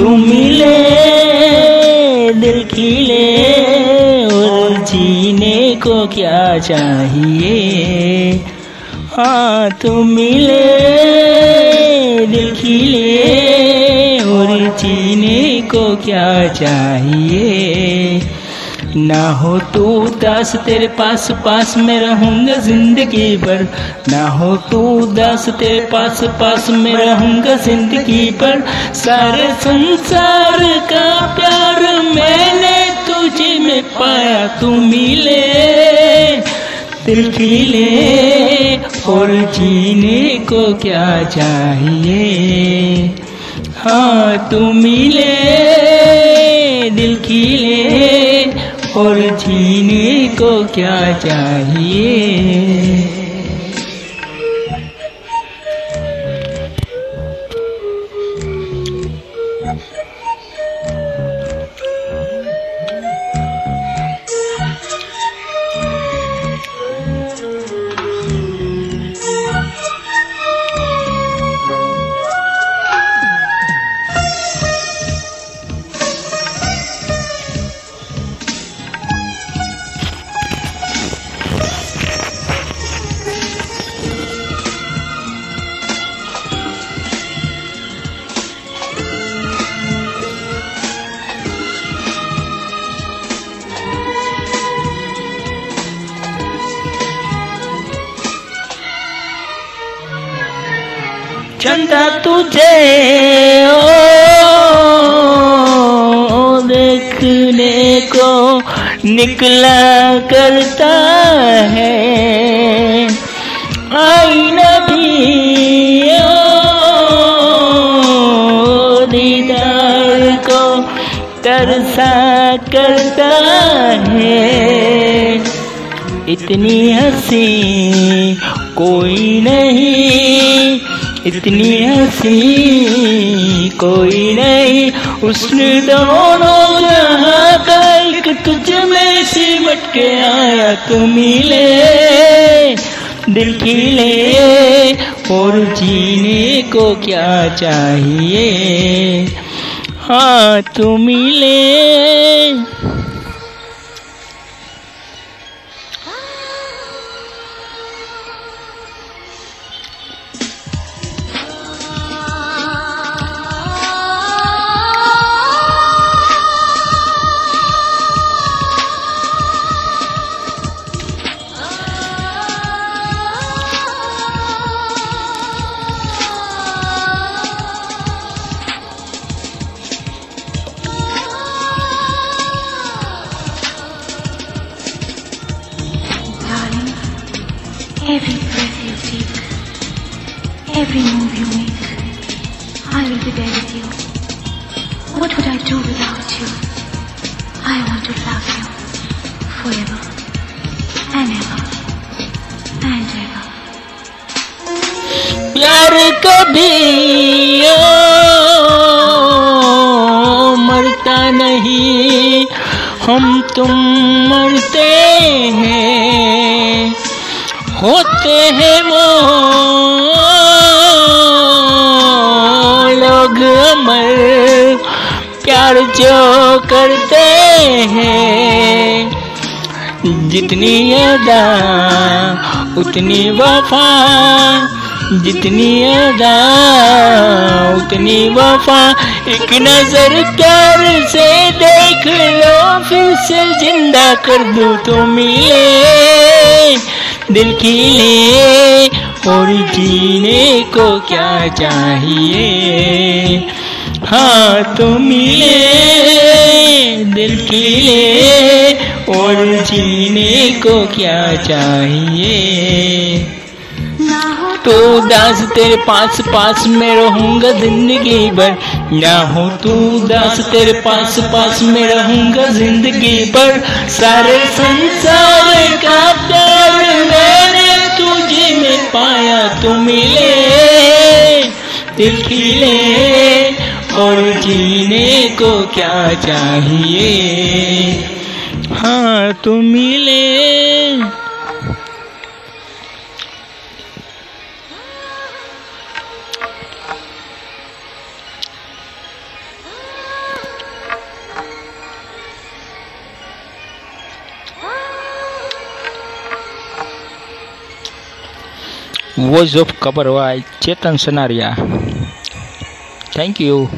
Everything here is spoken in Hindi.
तुम मिले, दिल खिले और जीने को क्या चाहिए? हाँ तुम मिले, दिल खिले और जीने को क्या चाहिए? ना हो तू दास, तेरे पास पास में रहूँगा ज़िंदगी भर। ना हो तू दास, तेरे पास पास में रहूँगा ज़िंदगी भर। सारे संसार का प्यार मैंने तुझे में पाया, तू मिले, दिल खिले। और जीने को क्या चाहिए? हाँ तू मिले, दिल खिले। और जीने को क्या चाहिए? चंदा तुझे, ओ, देखने को निकला करता है। आईना भी, ओ, दीदार को तरसा करता है। इतनी हँसी कोई नहीं इतनी हसी कोई नहीं। उसने दोनों का एक तुझ में सिमट के आया तू मिले। दिल खिले और जीने को क्या चाहिए? हाँ तू मिले। every breath you take, every move you make, I will be there with you. What would I do without you? I want to love you forever and ever and ever. प्यार कभी ओ, मरता नहीं हम तुम प्यार जो करते हैं। जितनी अदा, उतनी वफा। जितनी अदा, उतनी वफा। एक नज़र प्यार से देख लो, फिर से ज़िंदा कर दो तो मिले दिल खिले और जीने को क्या चाहिए? हाँ तो मिले, दिल खिले और जीने को क्या चाहिए? तो दास तेरे पास पास में रहूँगा ज़िंदगी भर। ना हो तू दास तेरे पास पास में रहूँगा ज़िंदगी भर। सारे संसार का प्यार मैंने तुझे में पाया, तू मिले, दिल खिले जीने को क्या चाहिए? हाँ तुम मिले। वॉज़ ऑफ़ कबर Y Chetan Sanariya. Thank you